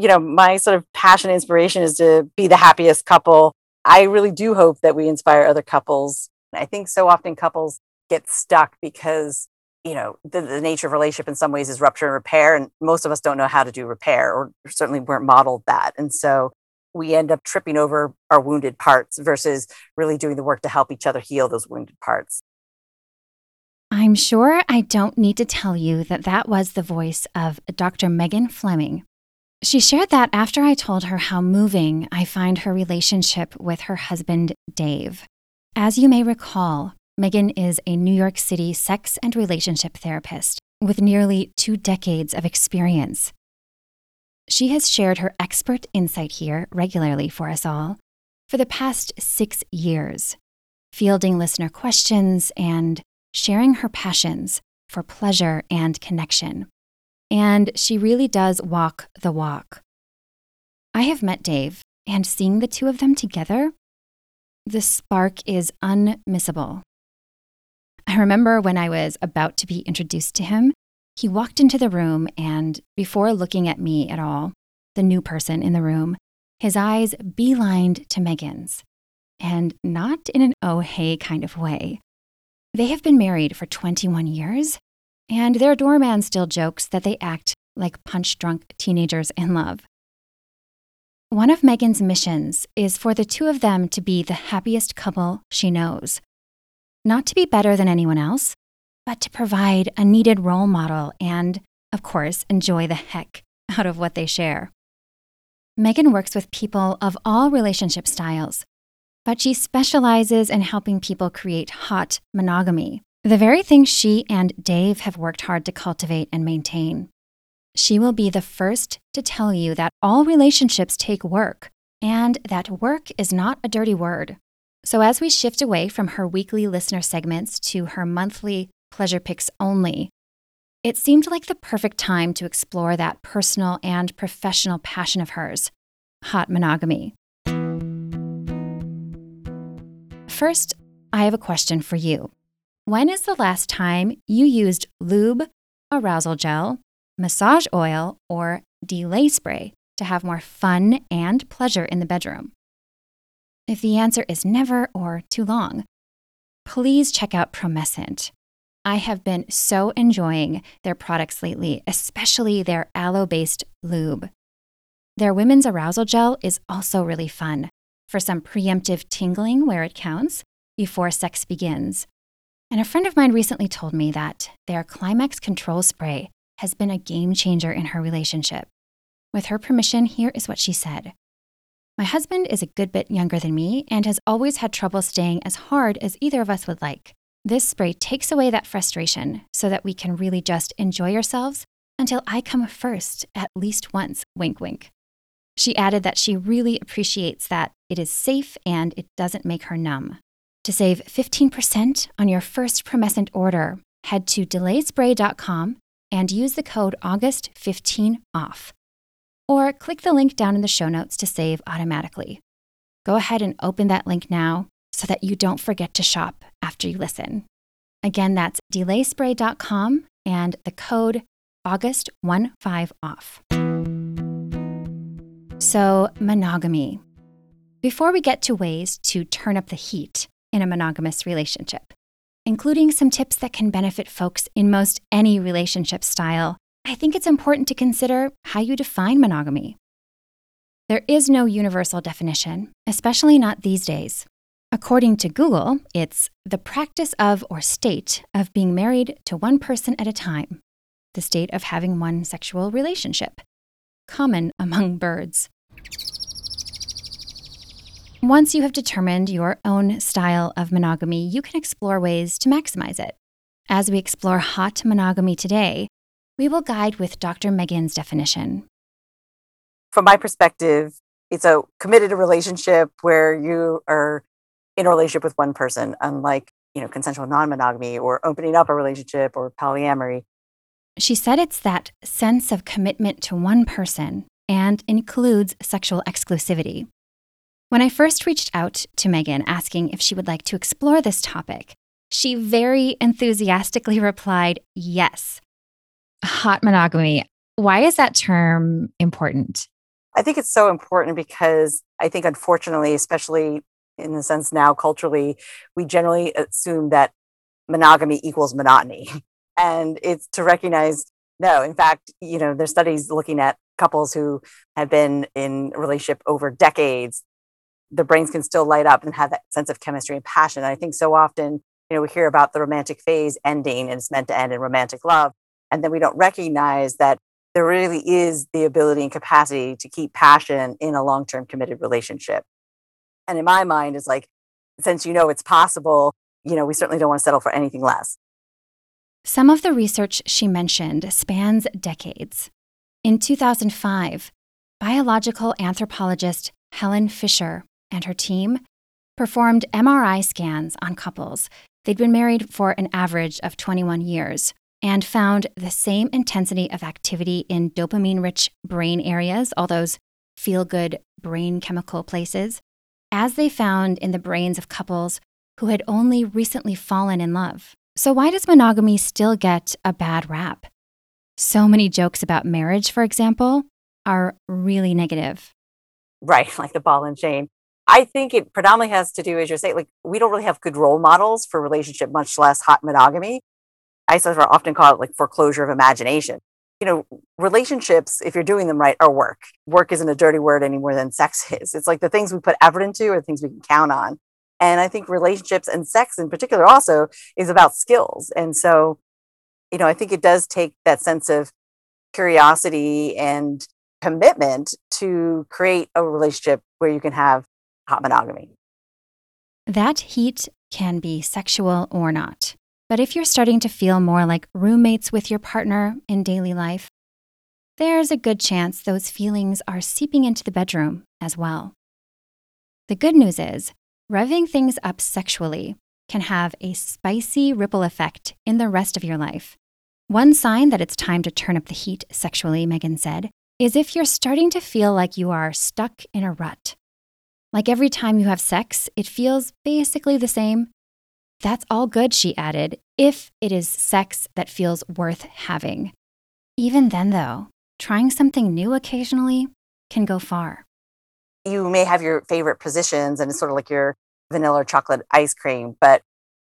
You know, my sort of passion inspiration is to be the happiest couple. I really do hope that we inspire other couples. I think so often couples get stuck because you know the, the, nature of relationship in some ways is rupture and repair and most of us don't know how to do repair or certainly weren't modeled that. And so we end up tripping over our wounded parts versus really doing the work to help each other heal those wounded parts. I'm sure i don't need to tell you that that was the voice of dr megan fleming she shared that after I told her how moving I find her relationship with her husband, Dave. As you may recall, Megan is a New York City sex and relationship therapist with nearly two decades of experience. She has shared her expert insight here regularly for us all for the past six years, fielding listener questions and sharing her passions for pleasure and connection and she really does walk the walk. I have met Dave, and seeing the two of them together, the spark is unmissable. I remember when I was about to be introduced to him, he walked into the room, and before looking at me at all, the new person in the room, his eyes beelined to Megan's, and not in an oh hey kind of way. They have been married for 21 years, and their doorman still jokes that they act like punch drunk teenagers in love. One of Megan's missions is for the two of them to be the happiest couple she knows. Not to be better than anyone else, but to provide a needed role model and, of course, enjoy the heck out of what they share. Megan works with people of all relationship styles, but she specializes in helping people create hot monogamy. The very thing she and Dave have worked hard to cultivate and maintain. She will be the first to tell you that all relationships take work and that work is not a dirty word. So, as we shift away from her weekly listener segments to her monthly pleasure picks only, it seemed like the perfect time to explore that personal and professional passion of hers hot monogamy. First, I have a question for you. When is the last time you used lube, arousal gel, massage oil, or delay spray to have more fun and pleasure in the bedroom? If the answer is never or too long, please check out Promescent. I have been so enjoying their products lately, especially their aloe based lube. Their women's arousal gel is also really fun for some preemptive tingling where it counts before sex begins. And a friend of mine recently told me that their climax control spray has been a game changer in her relationship. With her permission, here is what she said My husband is a good bit younger than me and has always had trouble staying as hard as either of us would like. This spray takes away that frustration so that we can really just enjoy ourselves until I come first at least once, wink, wink. She added that she really appreciates that it is safe and it doesn't make her numb. To save 15% on your first Promescent order, head to delayspray.com and use the code AUGUST15OFF. Or click the link down in the show notes to save automatically. Go ahead and open that link now so that you don't forget to shop after you listen. Again, that's delayspray.com and the code AUGUST15OFF. So, monogamy. Before we get to ways to turn up the heat, in a monogamous relationship, including some tips that can benefit folks in most any relationship style. I think it's important to consider how you define monogamy. There is no universal definition, especially not these days. According to Google, it's the practice of or state of being married to one person at a time, the state of having one sexual relationship, common among birds. Once you have determined your own style of monogamy, you can explore ways to maximize it. As we explore hot monogamy today, we will guide with Dr. Megan's definition. From my perspective, It's a committed relationship where you are in a relationship with one person, unlike, you know, consensual non-monogamy or opening up a relationship or polyamory. She said it's that sense of commitment to one person and includes sexual exclusivity. When I first reached out to Megan asking if she would like to explore this topic, she very enthusiastically replied, yes. Hot monogamy. Why is that term important? I think it's so important because I think, unfortunately, especially in the sense now culturally, we generally assume that monogamy equals monotony. And it's to recognize no, in fact, you know, there's studies looking at couples who have been in a relationship over decades. The brains can still light up and have that sense of chemistry and passion. And I think so often, you know, we hear about the romantic phase ending and it's meant to end in romantic love. And then we don't recognize that there really is the ability and capacity to keep passion in a long term committed relationship. And in my mind, it's like, since you know it's possible, you know, we certainly don't want to settle for anything less. Some of the research she mentioned spans decades. In 2005, biological anthropologist Helen Fisher and her team performed MRI scans on couples. They'd been married for an average of 21 years and found the same intensity of activity in dopamine rich brain areas, all those feel good brain chemical places, as they found in the brains of couples who had only recently fallen in love. So, why does monogamy still get a bad rap? So many jokes about marriage, for example, are really negative. Right, like the ball and chain. I think it predominantly has to do, as you're saying, like we don't really have good role models for relationship, much less hot monogamy. I sort of often call it like foreclosure of imagination. You know, relationships, if you're doing them right, are work. Work isn't a dirty word any more than sex is. It's like the things we put effort into are things we can count on. And I think relationships and sex in particular also is about skills. And so, you know, I think it does take that sense of curiosity and commitment to create a relationship where you can have hot monogamy. That heat can be sexual or not. But if you're starting to feel more like roommates with your partner in daily life, there's a good chance those feelings are seeping into the bedroom as well. The good news is, revving things up sexually can have a spicy ripple effect in the rest of your life. One sign that it's time to turn up the heat sexually, Megan said, is if you're starting to feel like you are stuck in a rut. Like every time you have sex, it feels basically the same, that's all good, she added, if it is sex that feels worth having. Even then, though, trying something new occasionally can go far. You may have your favorite positions and it's sort of like your vanilla or chocolate ice cream, but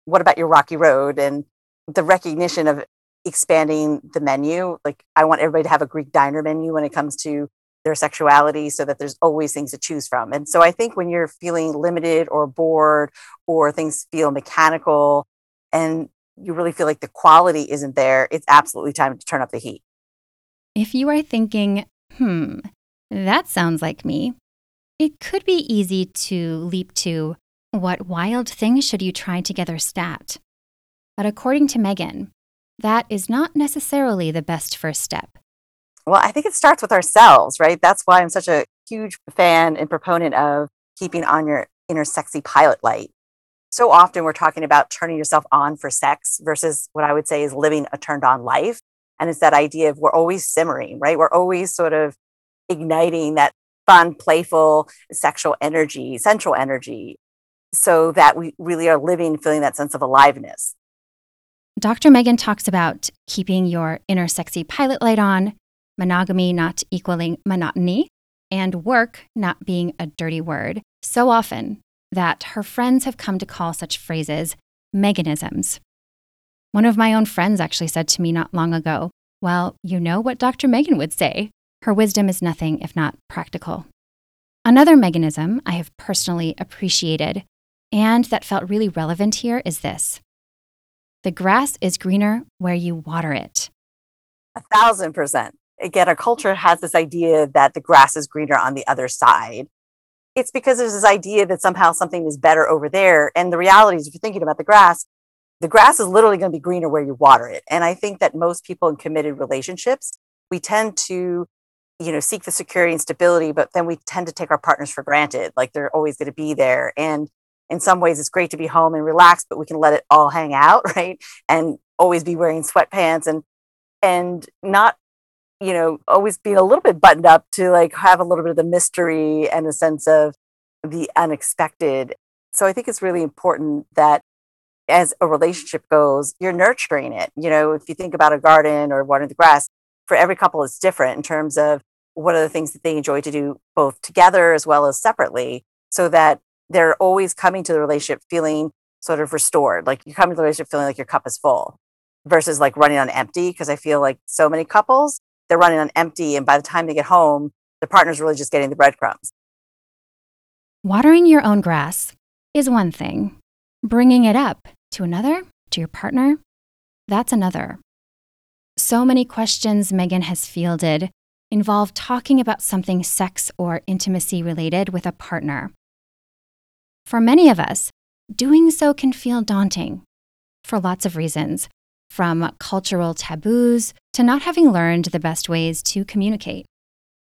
what about your rocky road and the recognition of expanding the menu? Like, I want everybody to have a Greek diner menu when it comes to their sexuality so that there's always things to choose from. And so I think when you're feeling limited or bored or things feel mechanical and you really feel like the quality isn't there, it's absolutely time to turn up the heat. If you are thinking, hmm, that sounds like me, it could be easy to leap to what wild things should you try together stat. But according to Megan, that is not necessarily the best first step. Well, I think it starts with ourselves, right? That's why I'm such a huge fan and proponent of keeping on your inner sexy pilot light. So often we're talking about turning yourself on for sex versus what I would say is living a turned on life. And it's that idea of we're always simmering, right? We're always sort of igniting that fun, playful, sexual energy, sensual energy, so that we really are living, feeling that sense of aliveness. Dr. Megan talks about keeping your inner sexy pilot light on, monogamy not equaling monotony, and work not being a dirty word so often that her friends have come to call such phrases Meganisms. One of my own friends actually said to me not long ago, Well, you know what Dr. Megan would say. Her wisdom is nothing if not practical. Another Meganism I have personally appreciated and that felt really relevant here is this The grass is greener where you water it. A thousand percent again, our culture has this idea that the grass is greener on the other side. It's because there's this idea that somehow something is better over there. And the reality is, if you're thinking about the grass, the grass is literally going to be greener where you water it. And I think that most people in committed relationships, we tend to you know, seek the security and stability, but then we tend to take our partners for granted, like they're always going to be there. And in some ways, it's great to be home and relax, but we can let it all hang out, right? And always be wearing sweatpants and and not you know always being a little bit buttoned up to like have a little bit of the mystery and a sense of the unexpected. So i think it's really important that as a relationship goes you're nurturing it. You know if you think about a garden or watering the grass for every couple it's different in terms of what are the things that they enjoy to do both together as well as separately so that they're always coming to the relationship feeling sort of restored. Like you come to the relationship feeling like your cup is full versus like running on empty because i feel like so many couples they're running on empty and by the time they get home the partner's really just getting the breadcrumbs. Watering your own grass is one thing. Bringing it up to another to your partner that's another. So many questions megan has fielded involve talking about something sex or intimacy related with a partner. For many of us, doing so can feel daunting for lots of reasons, from cultural taboos to not having learned the best ways to communicate.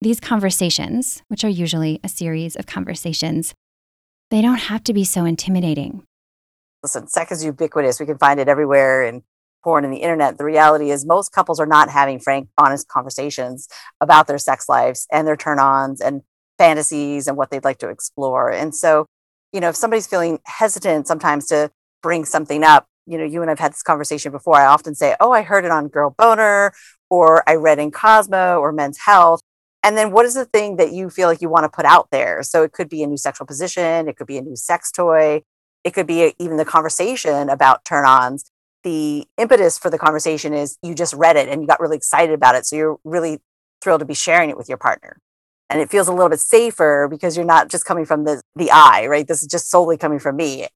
These conversations, which are usually a series of conversations, they don't have to be so intimidating. Listen, sex is ubiquitous. We can find it everywhere and porn and the internet, the reality is most couples are not having frank, honest conversations about their sex lives and their turn ons and fantasies and what they'd like to explore. And so, you know, if somebody's feeling hesitant sometimes to bring something up, you know, you and I've had this conversation before. I often say, Oh, I heard it on Girl Boner, or I read in Cosmo or Men's Health. And then what is the thing that you feel like you want to put out there? So it could be a new sexual position, it could be a new sex toy, it could be a, even the conversation about turn ons the impetus for the conversation is you just read it and you got really excited about it. So you're really thrilled to be sharing it with your partner. And it feels a little bit safer because you're not just coming from the, the I, right? This is just solely coming from me.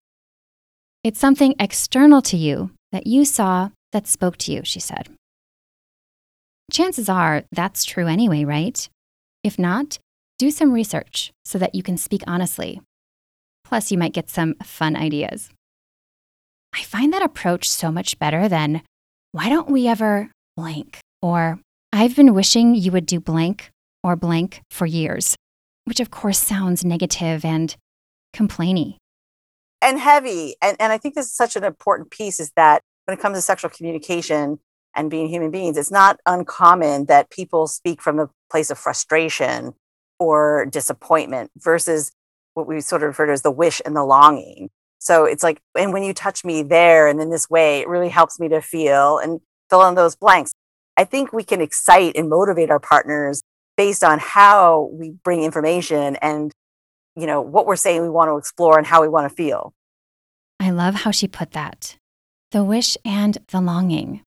It's something external to you that you saw that spoke to you, she said. Chances are that's true anyway, right? If not, do some research so that you can speak honestly. Plus, you might get some fun ideas. I find that approach so much better than, why don't we ever blank? Or, I've been wishing you would do blank or blank for years, which of course sounds negative and complainy. And heavy. And, and I think this is such an important piece is that when it comes to sexual communication and being human beings, it's not uncommon that people speak from a place of frustration or disappointment versus what we sort of refer to as the wish and the longing. So it's like, and when you touch me there and in this way, it really helps me to feel and fill in those blanks. I think we can excite and motivate our partners based on how we bring information and, you know, what we're saying we want to explore and how we want to feel. I love how she put that the wish and the longing.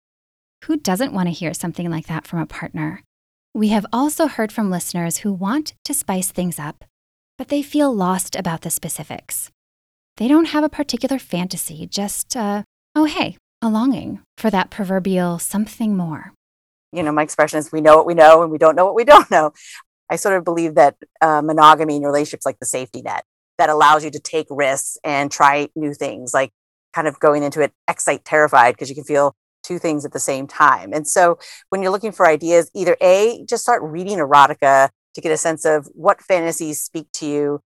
Who doesn't want to hear something like that from a partner? We have also heard from listeners who want to spice things up, but they feel lost about the specifics. They don't have a particular fantasy, just, uh, oh, hey, a longing for that proverbial something more. You know, my expression is we know what we know and we don't know what we don't know. I sort of believe that uh, monogamy in relationships like the safety net that allows you to take risks and try new things, like kind of going into it excite terrified because you can feel two things at the same time. And so when you're looking for ideas, either A, just start reading erotica to get a sense of what fantasies speak to you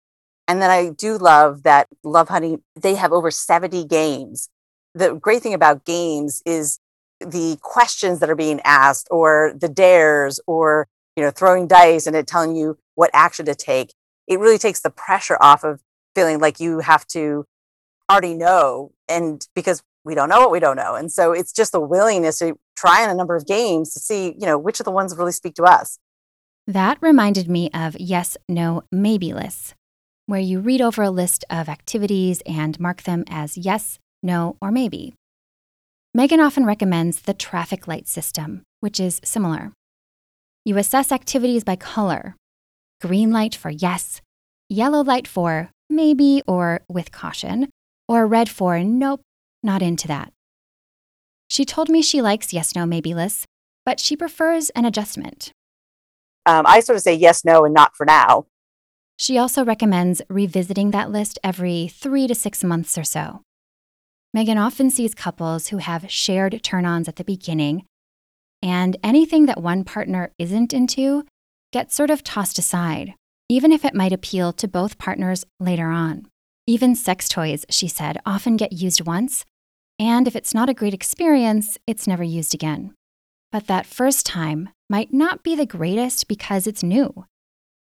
and then I do love that Lovehoney, they have over 70 games. The great thing about games is the questions that are being asked or the dares or you know throwing dice and it telling you what action to take it really takes the pressure off of feeling like you have to already know and because we don't know what we don't know and so it's just the willingness to try on a number of games to see you know which of the ones really speak to us that reminded me of yes no maybe lists where you read over a list of activities and mark them as yes, no, or maybe. Megan often recommends the traffic light system, which is similar. You assess activities by color green light for yes, yellow light for maybe or with caution, or red for nope, not into that. She told me she likes yes, no, maybe lists, but she prefers an adjustment. Um, I sort of say yes, no, and not for now. She also recommends revisiting that list every three to six months or so. Megan often sees couples who have shared turn ons at the beginning, and anything that one partner isn't into gets sort of tossed aside, even if it might appeal to both partners later on. Even sex toys, she said, often get used once, and if it's not a great experience, it's never used again. But that first time might not be the greatest because it's new.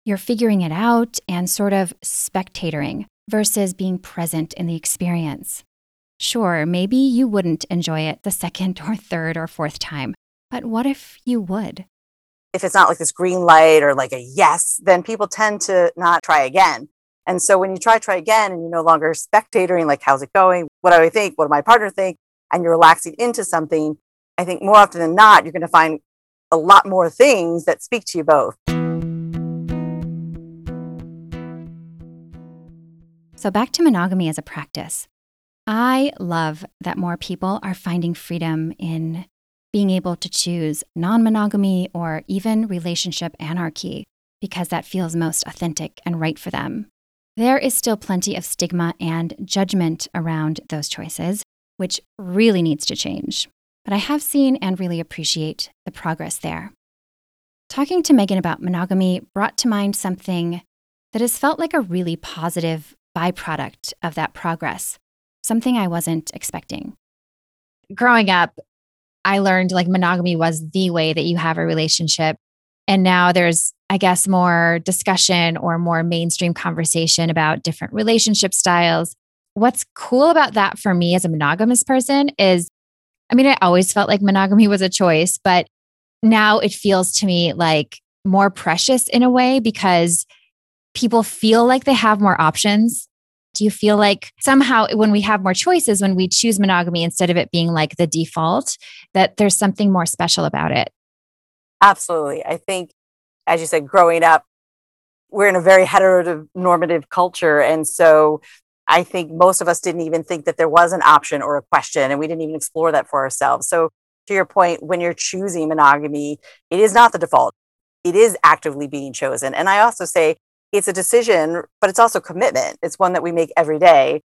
You're figuring it out and sort of spectatoring versus being present in the experience. Sure, maybe you wouldn't enjoy it the second or third or fourth time, but what if you would? If it's not like this green light or like a yes, then people tend to not try again. And so when you try, try again and you're no longer spectatoring, like, how's it going? What do I think? What do my partner think? And you're relaxing into something, I think more often than not, you're going to find a lot more things that speak to you both. So, back to monogamy as a practice. I love that more people are finding freedom in being able to choose non monogamy or even relationship anarchy because that feels most authentic and right for them. There is still plenty of stigma and judgment around those choices, which really needs to change. But I have seen and really appreciate the progress there. Talking to Megan about monogamy brought to mind something that has felt like a really positive byproduct of that progress, something I wasn't expecting. Growing up, I learned like monogamy was the way that you have a relationship. And now there's, I guess, more discussion or more mainstream conversation about different relationship styles. What's cool about that for me as a monogamous person is, I mean, I always felt like monogamy was a choice, but now it feels to me like more precious in a way because people feel like they have more options? Do you feel like somehow when we have more choices, when we choose monogamy instead of it being like the default, that there's something more special about it? Absolutely. I think, as you said, growing up, we're in a very heteronormative culture. And so I think most of us didn't even think that there was an option or a question, and we didn't even explore that for ourselves. So, to your point, when you're choosing monogamy, it is not the default, it is actively being chosen. And I also say it's a decision, but it's also commitment. It's one that we make every day.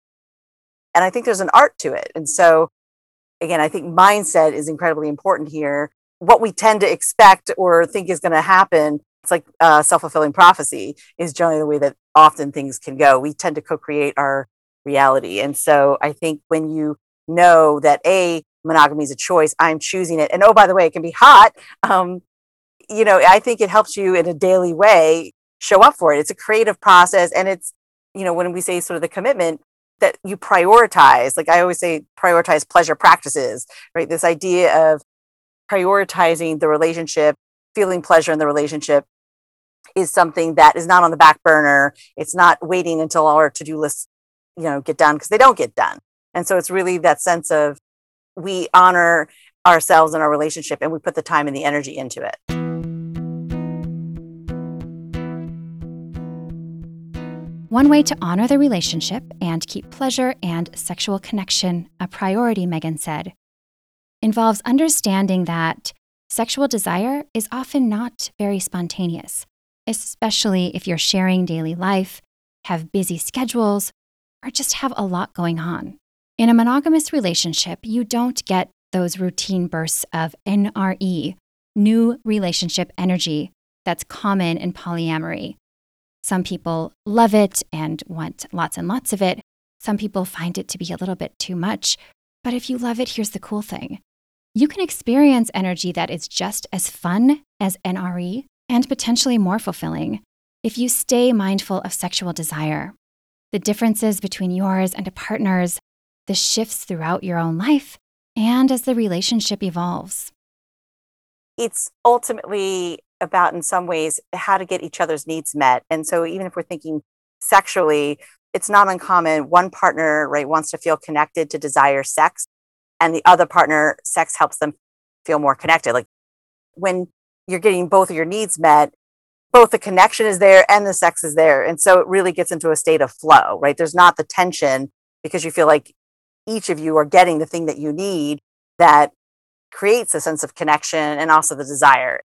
And I think there's an art to it. And so, again, I think mindset is incredibly important here. What we tend to expect or think is going to happen, it's like uh, self fulfilling prophecy, is generally the way that often things can go. We tend to co create our reality. And so, I think when you know that A, monogamy is a choice, I'm choosing it. And oh, by the way, it can be hot. Um, you know, I think it helps you in a daily way show up for it. It's a creative process. And it's, you know, when we say sort of the commitment, that you prioritize, like I always say, prioritize pleasure practices, right? This idea of prioritizing the relationship, feeling pleasure in the relationship is something that is not on the back burner. It's not waiting until our to do lists, you know, get done because they don't get done. And so it's really that sense of we honor ourselves and our relationship and we put the time and the energy into it. One way to honor the relationship and keep pleasure and sexual connection a priority, Megan said, involves understanding that sexual desire is often not very spontaneous, especially if you're sharing daily life, have busy schedules, or just have a lot going on. In a monogamous relationship, you don't get those routine bursts of NRE, new relationship energy, that's common in polyamory some people love it and want lots and lots of it. Some people find it to be a little bit too much. But if you love it, here's the cool thing you can experience energy that is just as fun as NRE and potentially more fulfilling if you stay mindful of sexual desire, the differences between yours and a partner's, the shifts throughout your own life, and as the relationship evolves. It's ultimately about in some ways how to get each other's needs met. And so even if we're thinking sexually, it's not uncommon. One partner, right, wants to feel connected to desire sex, and the other partner, sex helps them feel more connected. Like when you're getting both of your needs met, both the connection is there and the sex is there. And so it really gets into a state of flow, right? There's not the tension because you feel like each of you are getting the thing that you need that creates a sense of connection and also the desire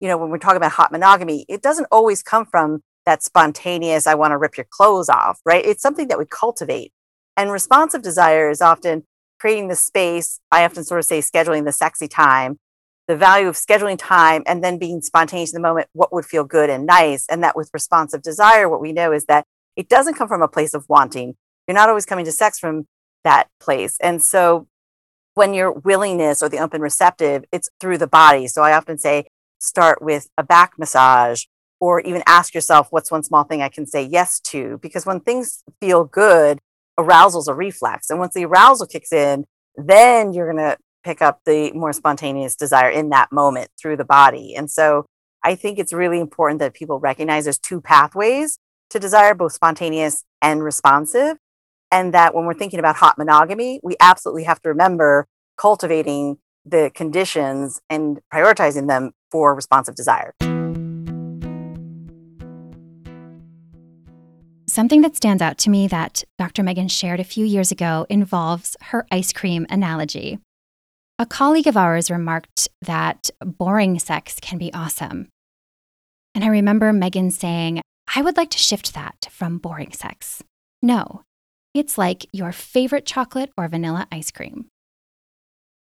you know, when we're talking about hot monogamy, it doesn't always come from that spontaneous, I want to rip your clothes off, right? It's something that we cultivate. And responsive desire is often creating the space. I often sort of say scheduling the sexy time the value of scheduling time and then being spontaneous in the moment, what would feel good and nice. And that with responsive desire, what we know is that it doesn't come from a place of wanting. You're not always coming to sex from that place. And so when your willingness or the open receptive, it's through the body. So I often say, start with a back massage or even ask yourself, what's one small thing I can say yes to? Because when things feel good, arousal's a reflex. And once the arousal kicks in, then you're going to pick up the more spontaneous desire in that moment through the body. And so I think it's really important that people recognize there's two pathways to desire, both spontaneous and responsive. And that when we're thinking about hot monogamy, we absolutely have to remember cultivating the conditions and prioritizing them for responsive desire. Something that stands out to me that Dr. Megan shared a few years ago involves her ice cream analogy. A colleague of ours remarked that boring sex can be awesome. And I remember Megan saying, I would like to shift that from boring sex. No, it's like your favorite chocolate or vanilla ice cream.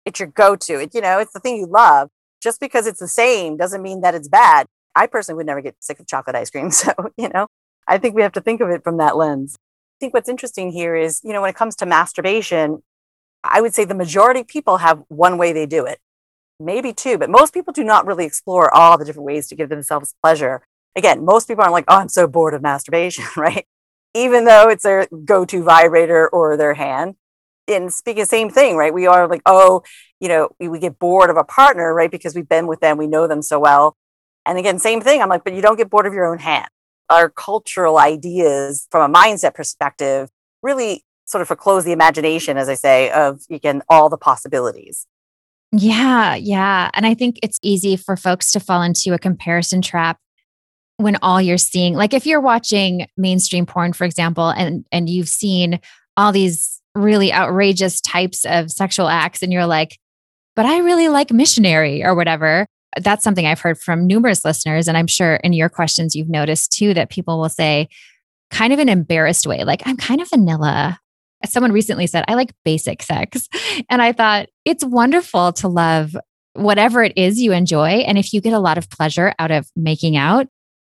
It's your go to. It, you know, it's the thing you love. Just because it's the same doesn't mean that it's bad. I personally would never get sick of chocolate ice cream. So, you know, I think we have to think of it from that lens. I think what's interesting here is, you know, when it comes to masturbation, I would say the majority of people have one way they do it, maybe two, but most people do not really explore all the different ways to give themselves pleasure. Again, most people aren't like, oh, I'm so bored of masturbation, right? Even though it's their go to vibrator or their hand. And speaking the same thing, right? We are like, oh, you know, we, we get bored of a partner, right? Because we've been with them, we know them so well. And again, same thing. I'm like, but you don't get bored of your own hand our cultural ideas from a mindset perspective really sort of foreclose the imagination, as I say, of again, all the possibilities. Yeah, yeah. And I think it's easy for folks to fall into a comparison trap when all you're seeing, like if you're watching mainstream porn, for example, and and you've seen all these really outrageous types of sexual acts, and you're like, but I really like missionary or whatever that's something I've heard from numerous listeners. And I'm sure in your questions, you've noticed too that people will say, kind of an embarrassed way, like, I'm kind of vanilla. Someone recently said, I like basic sex. And I thought it's wonderful to love whatever it is you enjoy. And if you get a lot of pleasure out of making out,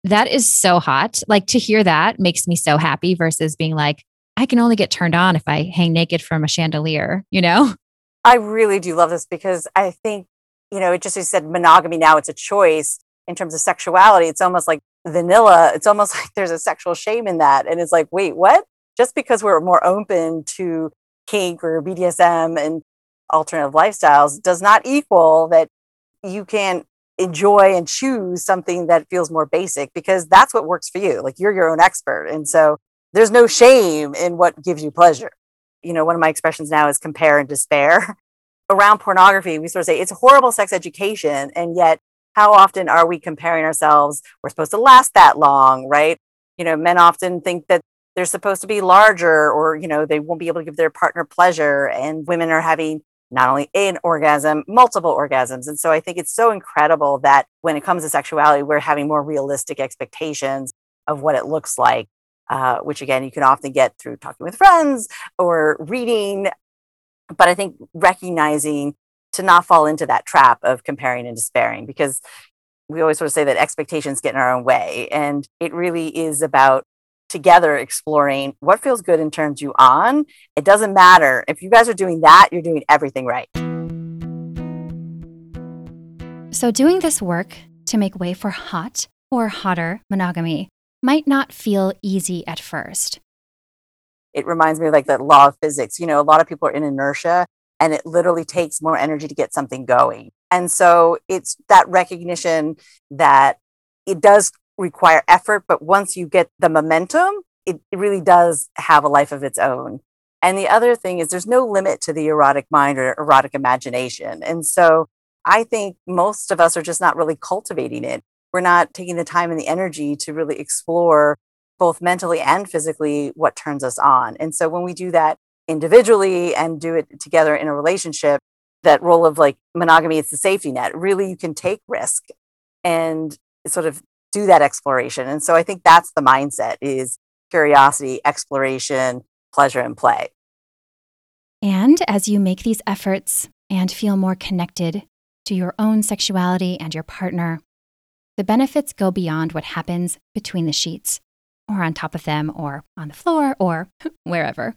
that is so hot. Like to hear that makes me so happy versus being like, I can only get turned on if I hang naked from a chandelier, you know? I really do love this because I think you know, it just you said monogamy now it's a choice in terms of sexuality. It's almost like vanilla. It's almost like there's a sexual shame in that. And it's like, wait, what? Just because we're more open to kink or BDSM and alternative lifestyles does not equal that you can enjoy and choose something that feels more basic because that's what works for you. Like you're your own expert. And so there's no shame in what gives you pleasure. You know, one of my expressions now is compare and despair. around pornography, we sort of say it's horrible sex education. And yet, how often are we comparing ourselves? We're supposed to last that long, right? You know, men often think that they're supposed to be larger or, you know, they won't be able to give their partner pleasure. And women are having not only an orgasm, multiple orgasms. And so I think it's so incredible that when it comes to sexuality, we're having more realistic expectations of what it looks like. Uh, which again, you can often get through talking with friends or reading but I think recognizing to not fall into that trap of comparing and despairing because we always sort of say that expectations get in our own way. And it really is about together exploring what feels good and turns you on. It doesn't matter. If you guys are doing that, you're doing everything right. So, doing this work to make way for hot or hotter monogamy might not feel easy at first it reminds me of like the law of physics. You know, a lot of people are in inertia and it literally takes more energy to get something going. And so it's that recognition that it does require effort, but once you get the momentum, it, it really does have a life of its own. And the other thing is there's no limit to the erotic mind or erotic imagination. And so I think most of us are just not really cultivating it. We're not taking the time and the energy to really explore both mentally and physically what turns us on. And so when we do that individually and do it together in a relationship, that role of like monogamy, it's the safety net. Really, you can take risk and sort of do that exploration. And so I think that's the mindset is curiosity, exploration, pleasure, and play. And as you make these efforts and feel more connected to your own sexuality and your partner, the benefits go beyond what happens between the sheets, or on top of them, or on the floor, or wherever.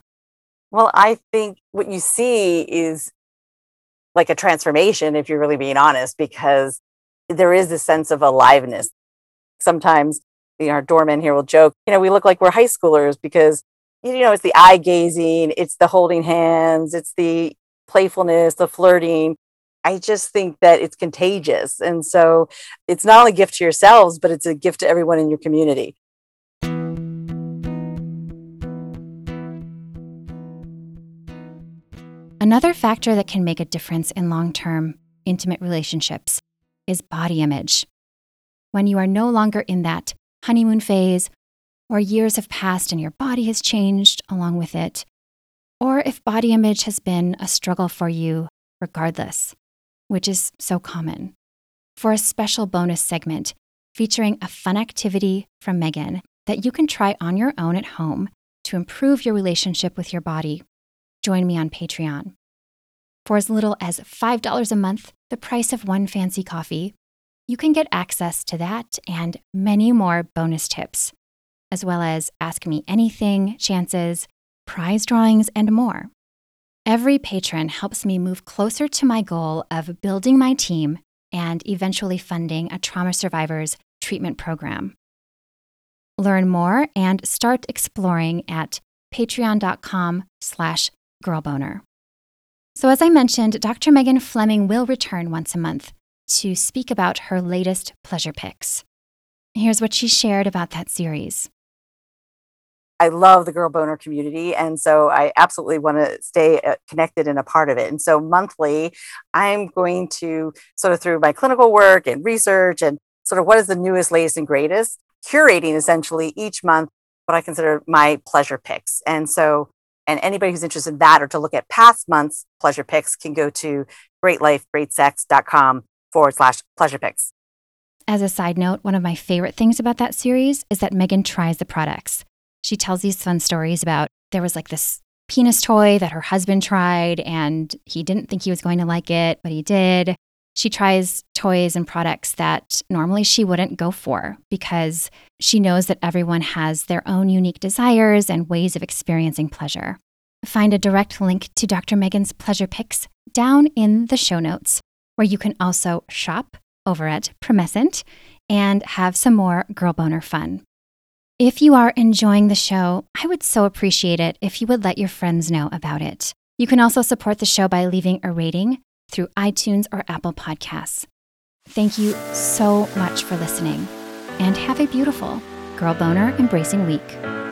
Well, I think what you see is like a transformation, if you're really being honest, because there is a sense of aliveness. Sometimes you know, our doorman here will joke, you know, we look like we're high schoolers because, you know, it's the eye gazing, it's the holding hands, it's the playfulness, the flirting. I just think that it's contagious. And so it's not only a gift to yourselves, but it's a gift to everyone in your community. Another factor that can make a difference in long term intimate relationships is body image. When you are no longer in that honeymoon phase, or years have passed and your body has changed along with it, or if body image has been a struggle for you regardless, which is so common. For a special bonus segment featuring a fun activity from Megan that you can try on your own at home to improve your relationship with your body, join me on Patreon. For as little as $5 a month, the price of one fancy coffee, you can get access to that and many more bonus tips, as well as Ask Me Anything, chances, prize drawings, and more. Every patron helps me move closer to my goal of building my team and eventually funding a trauma survivors treatment program. Learn more and start exploring at patreon.com slash girlboner. So, as I mentioned, Dr. Megan Fleming will return once a month to speak about her latest pleasure picks. Here's what she shared about that series. I love the girl boner community. And so I absolutely want to stay uh, connected and a part of it. And so monthly, I'm going to sort of through my clinical work and research and sort of what is the newest, latest, and greatest, curating essentially each month what I consider my pleasure picks. And so and anybody who's interested in that or to look at past months' pleasure picks can go to greatlifegreatsex.com forward slash pleasure picks. As a side note, one of my favorite things about that series is that Megan tries the products. She tells these fun stories about there was like this penis toy that her husband tried and he didn't think he was going to like it, but he did. She tries toys and products that normally she wouldn't go for because she knows that everyone has their own unique desires and ways of experiencing pleasure. Find a direct link to Dr. Megan's pleasure picks down in the show notes, where you can also shop over at Promescent and have some more girl boner fun. If you are enjoying the show, I would so appreciate it if you would let your friends know about it. You can also support the show by leaving a rating through iTunes or Apple Podcasts. Thank you so much for listening, and have a beautiful Girl Boner Embracing Week.